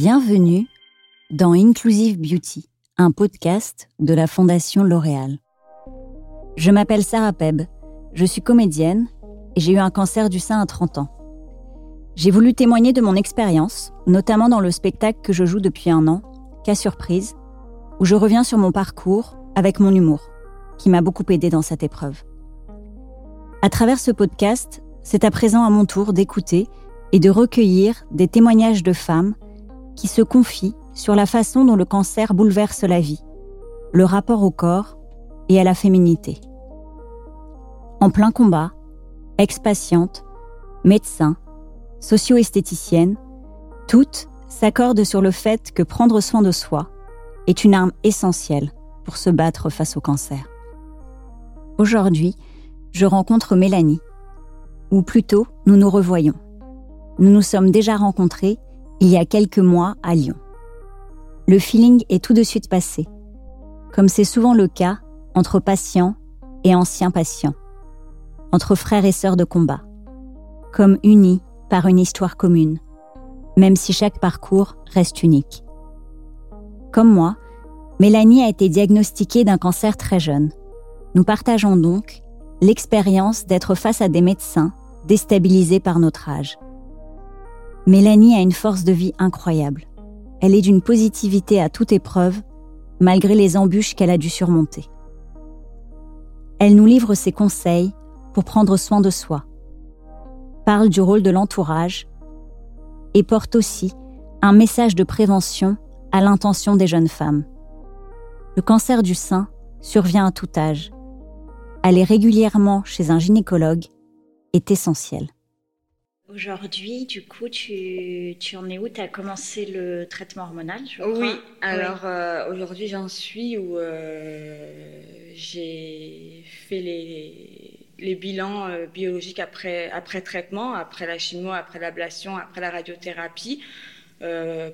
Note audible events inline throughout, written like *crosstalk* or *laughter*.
Bienvenue dans Inclusive Beauty, un podcast de la Fondation L'Oréal. Je m'appelle Sarah Peb, je suis comédienne et j'ai eu un cancer du sein à 30 ans. J'ai voulu témoigner de mon expérience, notamment dans le spectacle que je joue depuis un an, Cas Surprise, où je reviens sur mon parcours avec mon humour, qui m'a beaucoup aidé dans cette épreuve. À travers ce podcast, c'est à présent à mon tour d'écouter et de recueillir des témoignages de femmes qui se confient sur la façon dont le cancer bouleverse la vie, le rapport au corps et à la féminité. En plein combat, ex-patientes, médecins, socio-esthéticiennes, toutes s'accordent sur le fait que prendre soin de soi est une arme essentielle pour se battre face au cancer. Aujourd'hui, je rencontre Mélanie, ou plutôt nous nous revoyons. Nous nous sommes déjà rencontrés il y a quelques mois à Lyon. Le feeling est tout de suite passé, comme c'est souvent le cas entre patients et anciens patients, entre frères et sœurs de combat, comme unis par une histoire commune, même si chaque parcours reste unique. Comme moi, Mélanie a été diagnostiquée d'un cancer très jeune. Nous partageons donc l'expérience d'être face à des médecins déstabilisés par notre âge. Mélanie a une force de vie incroyable. Elle est d'une positivité à toute épreuve, malgré les embûches qu'elle a dû surmonter. Elle nous livre ses conseils pour prendre soin de soi, parle du rôle de l'entourage et porte aussi un message de prévention à l'intention des jeunes femmes. Le cancer du sein survient à tout âge. Aller régulièrement chez un gynécologue est essentiel. Aujourd'hui, du coup, tu, tu en es où? Tu as commencé le traitement hormonal Oui, alors euh, aujourd'hui j'en suis où euh, j'ai fait les, les bilans euh, biologiques après, après traitement, après la chimio, après l'ablation, après la radiothérapie.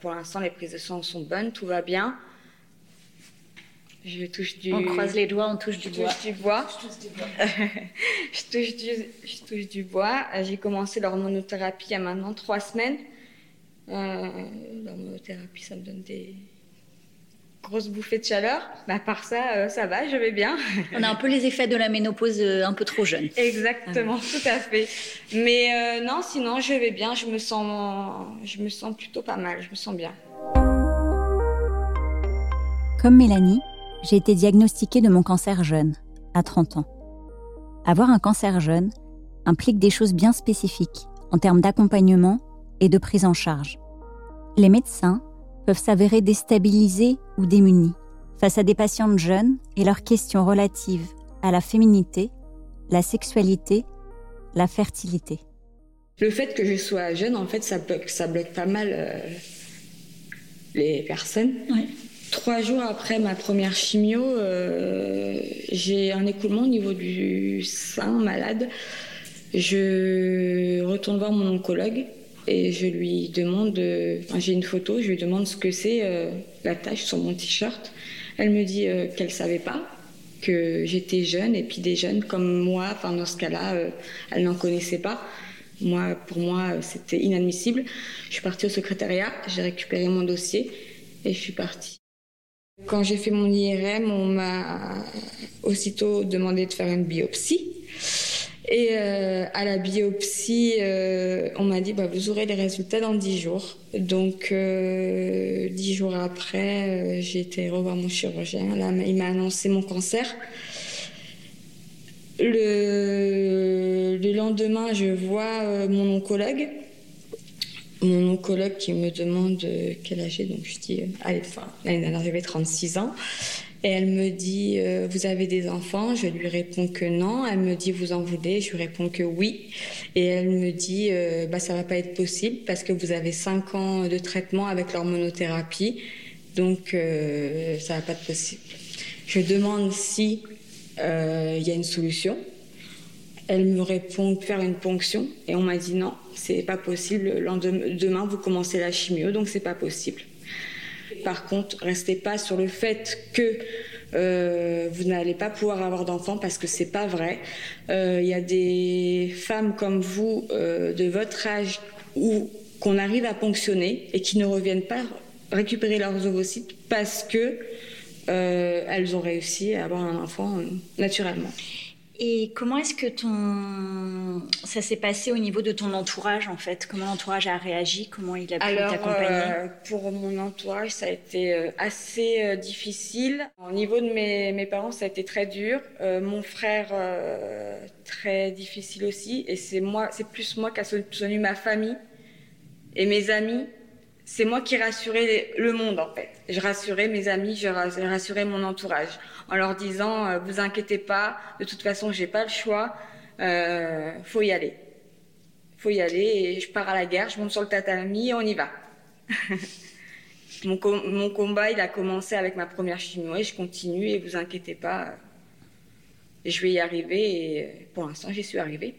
pour l'instant, les prises de sang sont bonnes, tout va bien. Je touche du... On croise les doigts, on touche du bois. du bois. *laughs* je, touche du... je touche du bois. J'ai commencé l'hormonothérapie il y a maintenant trois semaines. Euh, l'hormonothérapie, ça me donne des grosses bouffées de chaleur. Mais à part ça, euh, ça va, je vais bien. On a un peu les effets de la ménopause euh, un peu trop jeune. Exactement, tout à fait. Mais non, sinon, je vais bien. Je me sens, je me sens plutôt pas mal. Je me sens bien. Comme Mélanie, j'ai été diagnostiquée de mon cancer jeune, à 30 ans. Avoir un cancer jeune implique des choses bien spécifiques en termes d'accompagnement et de prise en charge. Les médecins peuvent s'avérer déstabilisés ou démunis face à des patientes jeunes et leurs questions relatives à la féminité, la sexualité, la fertilité. Le fait que je sois jeune, en fait, ça bloque, ça bloque pas mal euh, les personnes. Trois jours après ma première chimio, euh, j'ai un écoulement au niveau du sein malade. Je retourne voir mon oncologue et je lui demande, j'ai une photo, je lui demande ce que c'est euh, la tache sur mon t-shirt. Elle me dit euh, qu'elle savait pas, que j'étais jeune et puis des jeunes comme moi, enfin dans ce cas-là, elle n'en connaissait pas. Moi, pour moi, c'était inadmissible. Je suis partie au secrétariat, j'ai récupéré mon dossier et je suis partie. Quand j'ai fait mon IRM, on m'a aussitôt demandé de faire une biopsie. Et euh, à la biopsie, euh, on m'a dit bah, vous aurez les résultats dans 10 jours. Donc, euh, 10 jours après, euh, j'ai été revoir mon chirurgien. Il m'a annoncé mon cancer. Le, le lendemain, je vois euh, mon oncologue mon oncologue qui me demande euh, quel âge j'ai, donc je dis, euh, allez, enfin, l'année dernière j'avais 36 ans. Et elle me dit, euh, vous avez des enfants? Je lui réponds que non. Elle me dit, vous en voulez? Je lui réponds que oui. Et elle me dit, bah, ça va pas être possible parce que vous avez 5 ans de traitement avec l'hormonothérapie. Donc, ça va pas être possible. Je demande si il y a une solution. Elle me répond faire une ponction. Et on m'a dit non, c'est pas possible. Demain, vous commencez la chimio, donc c'est pas possible. Par contre, restez pas sur le fait que euh, vous n'allez pas pouvoir avoir d'enfants parce que c'est pas vrai. Il euh, y a des femmes comme vous euh, de votre âge ou qu'on arrive à ponctionner et qui ne reviennent pas récupérer leurs ovocytes parce que elles ont réussi à avoir un enfant naturellement. Et comment est-ce que ton ça s'est passé au niveau de ton entourage en fait? Comment l'entourage a réagi? Comment il a pu t'accompagner? euh, Pour mon entourage, ça a été euh, assez euh, difficile. Au niveau de mes, mes, parents, ça a été très dur. mon frère, très difficile aussi. Et c'est moi, c'est plus moi qui a soutenu ma famille et mes amis c'est moi qui rassurais le monde en fait. Je rassurais mes amis, je rassurais mon entourage en leur disant euh, vous inquiétez pas, de toute façon j'ai pas le choix, euh, faut y aller, faut y aller et je pars à la guerre, je monte sur le tatami et on y va. *laughs* mon, combat il a commencé avec ma première chimio et je continue et vous inquiétez pas, je vais y arriver et pour l'instant j'y suis arrivée.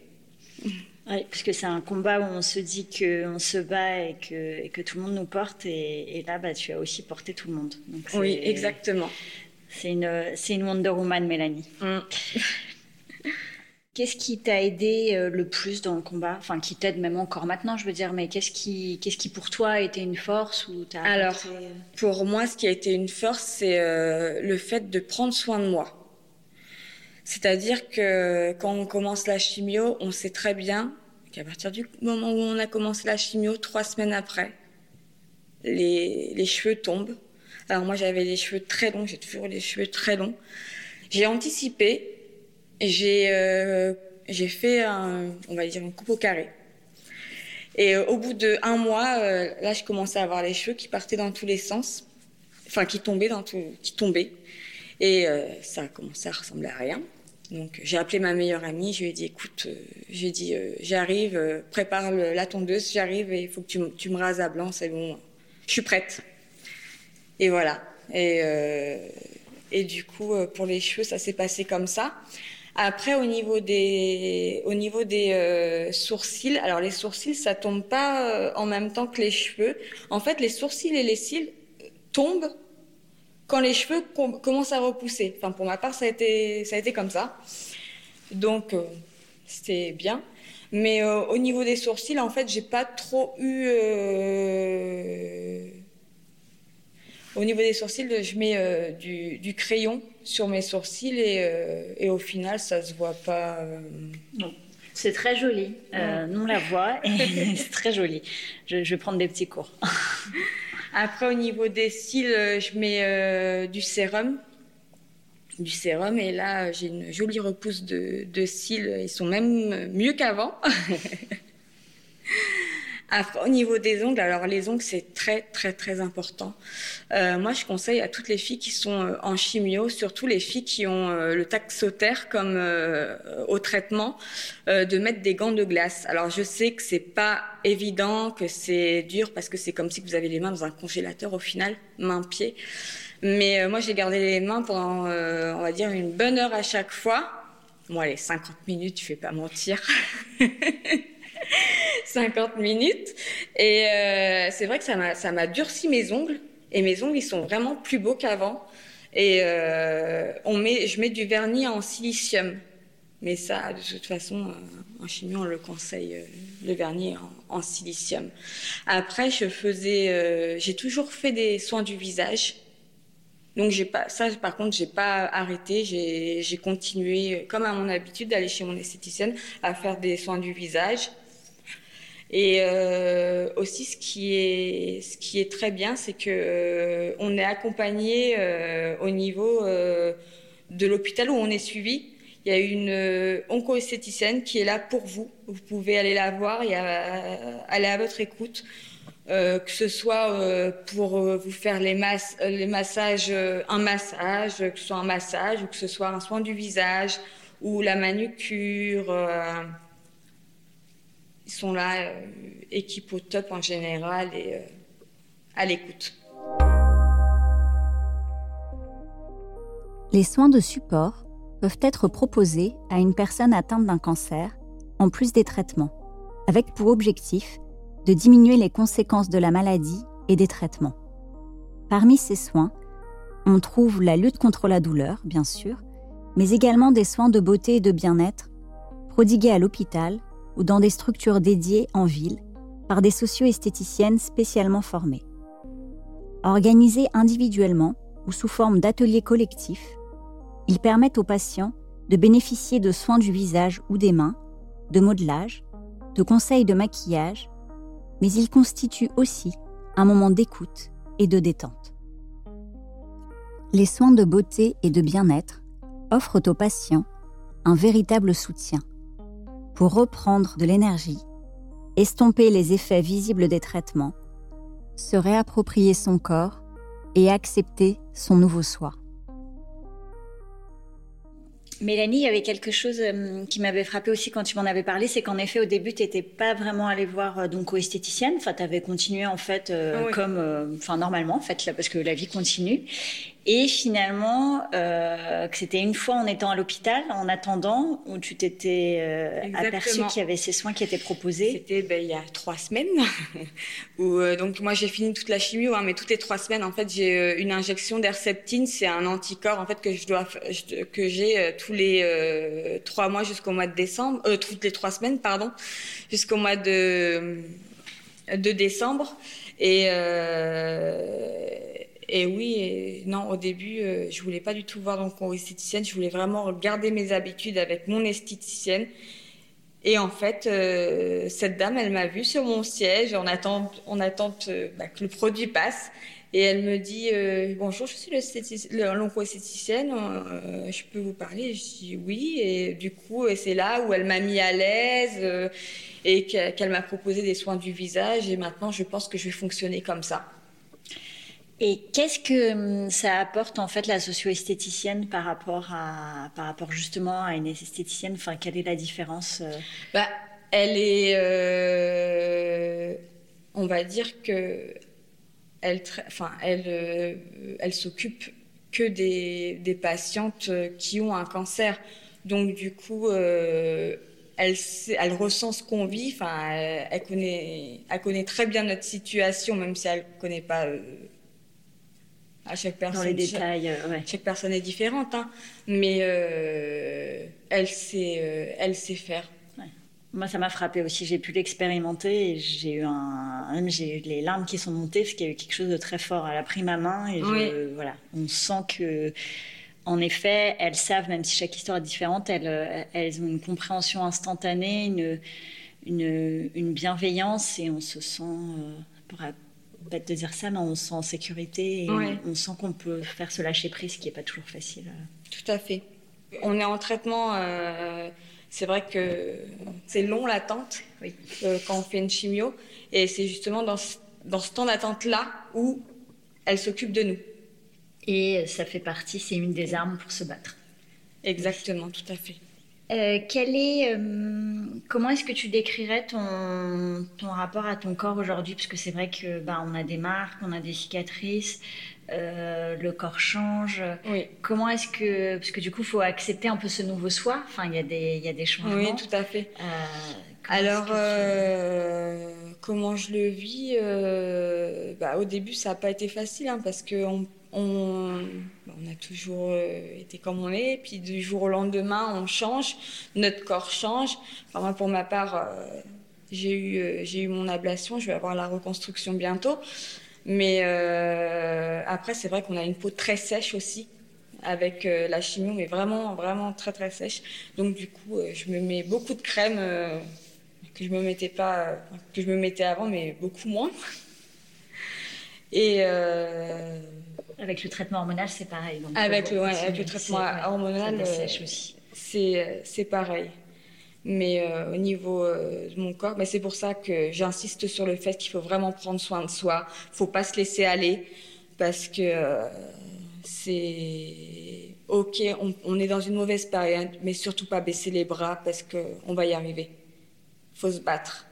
*laughs* Oui, parce que c'est un combat où on se dit qu'on se bat et que, et que, tout le monde nous porte. Et, là, bah, tu as aussi porté tout le monde. oui, exactement. C'est une, une Wonder Woman, Mélanie. Mm. *laughs* Qu'est-ce qui t'a aidé euh, le plus dans le combat? Enfin, qui t'aide même encore maintenant, je veux dire, mais qu'est-ce qui, qu'est-ce qui pour toi a été une force ou Alors, pour moi, ce qui a été une force, c'est euh, le fait de prendre soin de moi. C'est-à-dire que quand on commence la chimio, on sait très bien qu'à partir du moment où on a commencé la chimio, trois semaines après, les, les cheveux tombent. Alors moi j'avais les cheveux très longs, j'ai toujours les cheveux très longs. J'ai anticipé j'ai euh, j'ai fait un, on va dire une coupe au carré. Et euh, au bout de un mois, euh, là je commençais à avoir les cheveux qui partaient dans tous les sens, enfin qui tombaient dans tout, qui tombaient. Et ça a commencé à ressembler à rien. Donc j'ai appelé ma meilleure amie, je lui ai dit écoute, euh, j'ai dit euh, j'arrive, euh, prépare la tondeuse, j'arrive et il faut que tu, tu, me rases à blanc, c'est bon, je suis prête. Et voilà. Et, et du coup pour les cheveux ça s'est passé comme ça. Après au niveau des au niveau des sourcils, alors les sourcils ça tombe pas en même temps que les cheveux. En fait les sourcils et les cils tombent quand les cheveux commencent à repousser. Enfin, pour ma part, ça a été, ça a été comme ça. Donc, euh, c'était bien. Mais euh, au niveau des sourcils, en fait, j'ai pas trop eu. Euh, au niveau des sourcils, je mets du, crayon sur mes sourcils et, au final, ça se voit pas. Non. C'est très joli. nous, on la voit et *laughs* c'est très joli. Je, je vais prendre des petits cours. *laughs* Après, au niveau des cils, euh, je mets euh, du sérum. Du sérum, et là, j'ai une jolie repousse de, de cils. Ils sont même mieux qu'avant. *laughs* Au niveau des ongles, alors les ongles, c'est très, très, très important. Euh, moi, je conseille à toutes les filles qui sont euh, en chimio, surtout les filles qui ont euh, le taxotère comme euh, au traitement, de mettre des gants de glace. Alors, je sais que c'est pas évident, que c'est dur, parce que c'est comme si vous avez les mains dans un congélateur au final, main-pied. Mais moi, j'ai gardé les mains pendant, on va dire, une bonne heure à chaque fois. Moi, les 50 minutes, je vais pas mentir. *laughs* *laughs* 50 minutes. Et euh, c'est vrai que ça m'a, ça m'a durci mes ongles. Et mes ongles, ils sont vraiment plus beaux qu'avant. Et euh, on met, je mets du vernis en silicium. Mais ça, de toute façon, euh, en chimie, on le conseille, euh, le vernis en, en, silicium. Après, je faisais, euh, j'ai toujours fait des soins du visage. Donc j'ai pas ça par contre j'ai pas arrêté j'ai continué comme à mon habitude d'aller chez mon esthéticienne à faire des soins du visage et euh, aussi, ce qui est, ce qui est très bien, c'est que euh, on est accompagné euh, au niveau euh, de l'hôpital où on est suivi. Il y a une euh, onco-esthéticienne qui est là pour vous. Vous pouvez aller la voir et aller à votre écoute. Euh, que ce soit pour vous faire les, masses, les massages, un massage, que ce soit un massage ou que ce soit un soin du visage ou la manucure ils sont là, euh, équipe au top en général et euh, à l'écoute. Les soins de support peuvent être proposés à une personne atteinte d'un cancer, en plus des traitements, avec pour objectif de diminuer les conséquences de la maladie et des traitements. Parmi ces soins, on trouve la lutte contre la douleur, bien sûr, mais également des soins de beauté et de bien-être prodigués à l'hôpital ou dans des structures dédiées en ville, par des socio-esthéticiennes spécialement formées. Organisés individuellement ou sous forme d'ateliers collectifs, ils permettent aux patients de bénéficier de soins du visage ou des mains, de modelage, de conseils de maquillage, mais ils constituent aussi un moment d'écoute et de détente. Les soins de beauté et de bien-être offrent aux patients un véritable soutien pour reprendre de l'énergie, estomper les effets visibles des traitements, se réapproprier son corps et accepter son nouveau soi. Mélanie, il y avait quelque chose euh, qui m'avait frappé aussi quand tu m'en avais parlé, c'est qu'en effet, au début, tu n'étais pas vraiment allée voir euh, donc aux esthéticiennes. Enfin, tu avais continué en fait euh, ah comme, enfin normalement en fait, là, parce que la vie continue. Et finalement, euh, que c'était une fois en étant à l'hôpital, en attendant, où tu t'étais euh, aperçu qu'il y avait ces soins qui étaient proposés. C'était ben, il y a trois semaines. *laughs* où, euh, donc moi j'ai fini toute la chimio, hein, mais toutes les trois semaines en fait j'ai euh, une injection d'herceptine, c'est un anticorps en fait que je dois que j'ai tous les trois mois jusqu'au mois de décembre, toutes les trois semaines pardon, jusqu'au mois de de décembre et et oui, non, au début, euh, je voulais pas du tout voir donc esthéticienne. Je voulais vraiment regarder mes habitudes avec mon esthéticienne. Et en fait, euh, cette dame, elle m'a vue sur mon siège en attente, en attente euh, bah, que le produit passe. Et elle me dit bonjour, je suis l'onco-esthéticienne, je peux vous parler Je dis oui. Et du coup, c'est là où elle m'a mis à l'aise et qu'elle m'a proposé des soins du visage. Et maintenant, je pense que je vais fonctionner comme ça. Et qu'est-ce que hum, ça apporte en fait la socio-esthéticienne par rapport à par rapport justement à une esthéticienne? Enfin, quelle est la différence euh? Bah, elle est, euh, on va dire que elle, enfin, elle, euh, elle s'occupe que des, des patientes qui ont un cancer. Donc du coup, elle, elle ressent ce qu'on vit. Enfin, elle, connaît, elle connaît très bien notre situation, même si elle connaît pas à chaque personne. Dans les détails, euh, chaque, personne est différente, hein, mais euh, elle sait, euh, elle sait faire. Moi, ça m'a frappé aussi. J'ai pu l'expérimenter et j'ai eu un, j'ai les larmes qui sont montées parce qu'il y a eu quelque chose de très fort. Elle a pris ma main et voilà, on sent que, en effet, elles savent, même si chaque histoire est différente, elles, elles ont une compréhension instantanée, une, une, une bienveillance et on se sent bête de dire ça, mais on se sent en sécurité et on, sent qu'on peut faire ce lâcher prise, ce qui n'est pas toujours facile. Tout à fait. On est en traitement. Euh, c'est vrai que c'est long l'attente oui. Euh, quand on fait une chimio, et c'est justement dans ce, dans ce temps d'attente là où elle s'occupe de nous. Et ça fait partie, c'est une des armes pour se battre. Exactement, tout à fait. Euh, est, euh, comment est-ce que tu décrirais ton, ton rapport à ton corps aujourd'hui? Parce que c'est vrai que bah, on a des marques, on a des cicatrices, euh, le corps change. Oui. Comment est-ce que, parce que du coup, il faut accepter un peu ce nouveau soi. Enfin, il y a des, il y a des changements. Oui, tout à fait. Alors, comment je le vis bah, Au début, ça n'a pas été facile hein, parce qu'on on, a toujours euh, été comme on est, puis du jour au lendemain, on change, notre corps change. Enfin, moi, pour ma part, euh, j'ai eu, euh, j'ai eu mon ablation, je vais avoir la reconstruction bientôt. Mais après, c'est vrai qu'on a une peau très sèche aussi, avec la chimio, mais vraiment, vraiment très, très sèche. Donc, du coup, je me mets beaucoup de crème que je me mettais pas, que je me mettais avant, mais beaucoup moins. Et avec le traitement hormonal, c'est pareil. avec, le, avec le traitement hormonal, euh, c'est c'est pareil. Mais euh, au niveau euh, de mon corps, mais c'est pour ça que j'insiste sur le fait qu'il faut vraiment prendre soin de soi. Faut pas se laisser aller parce que c'est ok, on, on, est dans une mauvaise période, mais surtout pas baisser les bras parce que on va y arriver. Faut se battre.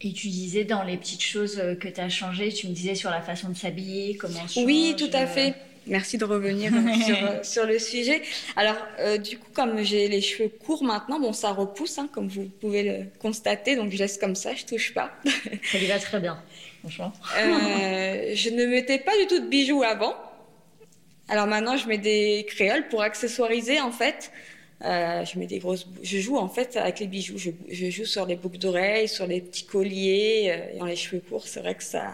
Et tu disais dans les petites choses euh, que tu as changées, tu me disais sur la façon de s'habiller, comment change, Oui, tout à fait. Merci de revenir *laughs* sur, euh, sur, le sujet. Alors, euh, du coup, comme j'ai les cheveux courts maintenant, bon, ça repousse, hein, comme vous pouvez le constater, donc je laisse comme ça, je touche pas. Ça lui va très bien, franchement. *laughs* je ne mettais pas du tout de bijoux avant. Alors maintenant, je mets des créoles pour accessoiriser, en fait. Euh, je mets des grosses. Je joue en fait avec les bijoux. Je, je joue sur les boucles d'oreilles, sur les petits colliers, euh, dans les cheveux courts. C'est vrai que ça,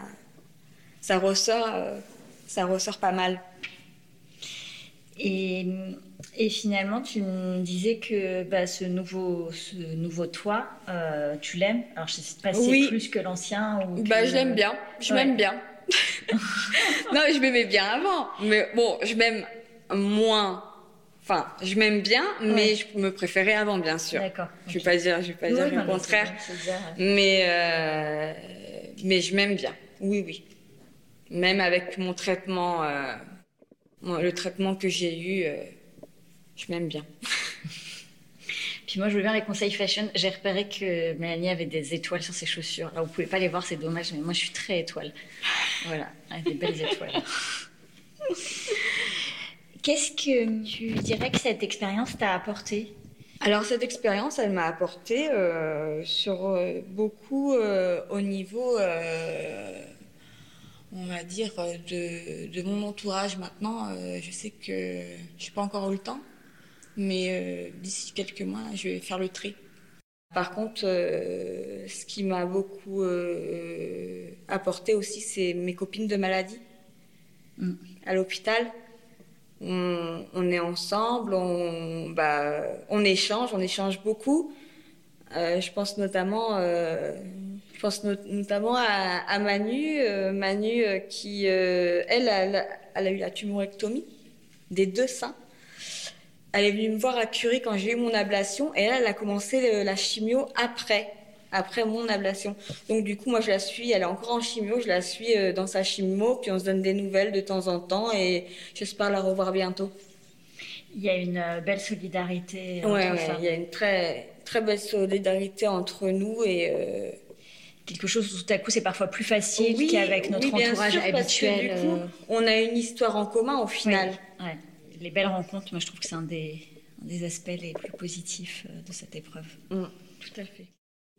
ça ressort, euh, ça ressort pas mal. Et, et, finalement, tu me disais que bah, ce, nouveau, ce nouveau toi, tu l'aimes. Alors, je sais pas si c'est plus que l'ancien ou. Bah, je l'aime bien. Je m'aime bien. *laughs* non, je m'aimais bien avant. Mais bon, je m'aime moins. Enfin, je m'aime bien, mais je me préférais avant, bien sûr. D'accord. Je vais pas dire, je vais pas dire le contraire. Mais euh, mais je m'aime bien. Oui, oui. Même avec mon traitement, euh, le traitement que j'ai eu, euh, je m'aime bien. *laughs* Puis moi, je veux bien les conseils fashion. J'ai repéré que Mélanie avait des étoiles sur ses chaussures. Alors, vous pouvez pas les voir, c'est dommage, mais moi, je suis très étoile. Voilà, avec des belles étoiles. *laughs* Qu'est-ce que tu dirais que cette expérience t'a apporté? Alors cette expérience, elle m'a apporté euh, sur euh, beaucoup euh, au niveau, on va dire, de, de, mon entourage maintenant. je sais que je n'ai pas encore eu le temps, mais d'ici quelques mois, je vais faire le tri. Par contre, ce qui m'a beaucoup apporté aussi, c'est mes copines de maladie mm. à l'hôpital on, est ensemble, on, bah, on échange, on échange beaucoup. Euh, je pense notamment, euh, je pense notamment à, Manu, euh, Manu qui, elle, a eu la tumorectomie des deux seins. Elle est venue me voir à Curie quand j'ai eu mon ablation et elle a commencé la chimio après après mon ablation. Donc du coup, moi je la suis, elle est encore en chimio, je la suis euh, dans sa chimio, puis on se donne des nouvelles de temps en temps et j'espère la revoir bientôt. Il y a une euh, belle solidarité. Oui, ouais, il y a une très très belle solidarité entre nous et euh, quelque chose où tout à coup c'est parfois plus facile qu'avec notre entourage habituel. Parce que, du coup, on a une histoire en commun au final. Ouais. Les belles rencontres, moi je trouve que c'est un des, des, aspects les plus positifs de cette épreuve. Mm, tout à fait.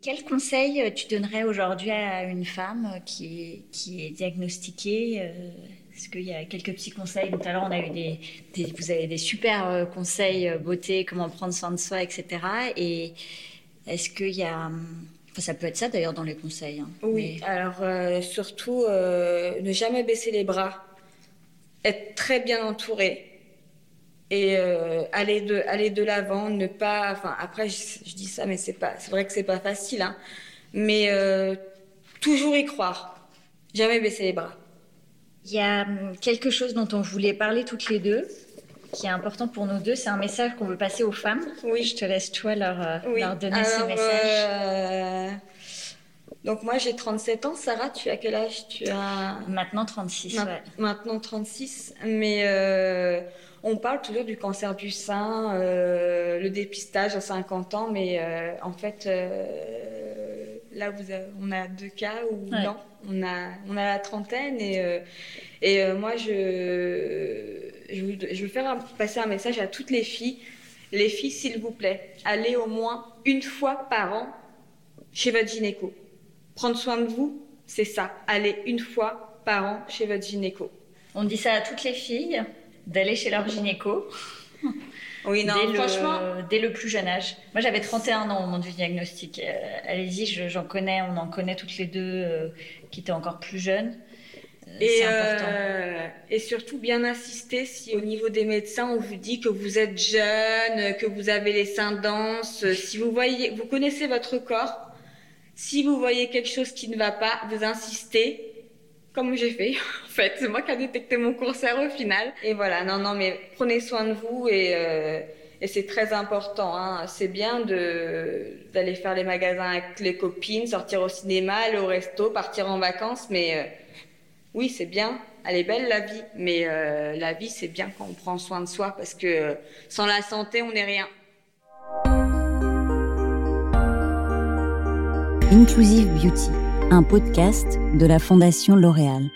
Quel conseil euh, tu donnerais aujourd'hui à une femme euh, qui est, qui est diagnostiquée euh, Est-ce qu'il y a quelques petits conseils? Tout à l'heure, on a eu des, vous avez des super conseils beauté, comment prendre soin de soi, etc. Et est-ce qu'il y a Enfin, ça peut être ça d'ailleurs dans les conseils. Hein, oui. Alors surtout, ne jamais baisser les bras, être très bien entouré et euh, aller de aller de l'avant ne pas enfin après je, dis ça mais c'est pas c'est vrai que c'est pas facile hein, mais euh, toujours y croire. Jamais baisser les bras. Il y a hum, quelque chose dont on voulait parler toutes les deux qui est important pour nous deux c'est un message qu'on veut passer aux femmes. Oui. Je te laisse toi leur, euh, leur donner ce message donc moi j'ai 37 ans Sarah tu as quel âge? Tu as maintenant 36 ouais. maintenant 36 mais on parle toujours du cancer du sein, euh, le dépistage à 50 ans, mais euh, en fait, euh, là, vous on a deux cas où non, on a, on a la trentaine et, et moi, je, je, veux faire passer un message à toutes les filles. Les filles, s'il vous plaît, allez au moins une fois par an chez votre gynéco. Prendre soin de vous, c'est ça. Allez une fois par an chez votre gynéco. On dit ça à toutes les filles d'aller chez leur gynéco. *laughs* Oui, non, dès franchement. Le, dès le plus jeune âge. Moi, j'avais 31 ans au moment du diagnostic. Euh, allez-y, j'en connais, on en connaît toutes les deux euh, qui étaient encore plus jeunes. Euh, et, important. et surtout bien insister si au niveau des médecins on vous dit que vous êtes jeune, que vous avez les seins denses, si vous voyez, vous connaissez votre corps, si vous voyez quelque chose qui ne va pas, vous insistez comme j'ai fait. *laughs* En fait, c'est moi qui ai détecté mon cancer au final. Et voilà, non, non, mais prenez soin de vous et, euh, et c'est très important. Hein. C'est bien d'aller faire les magasins avec les copines, sortir au cinéma, aller au resto, partir en vacances. Mais euh, oui, c'est bien. Elle est belle la vie, mais euh, la vie c'est bien quand on prend soin de soi parce que sans la santé on n'est rien. Inclusive Beauty un podcast de la Fondation L'Oréal.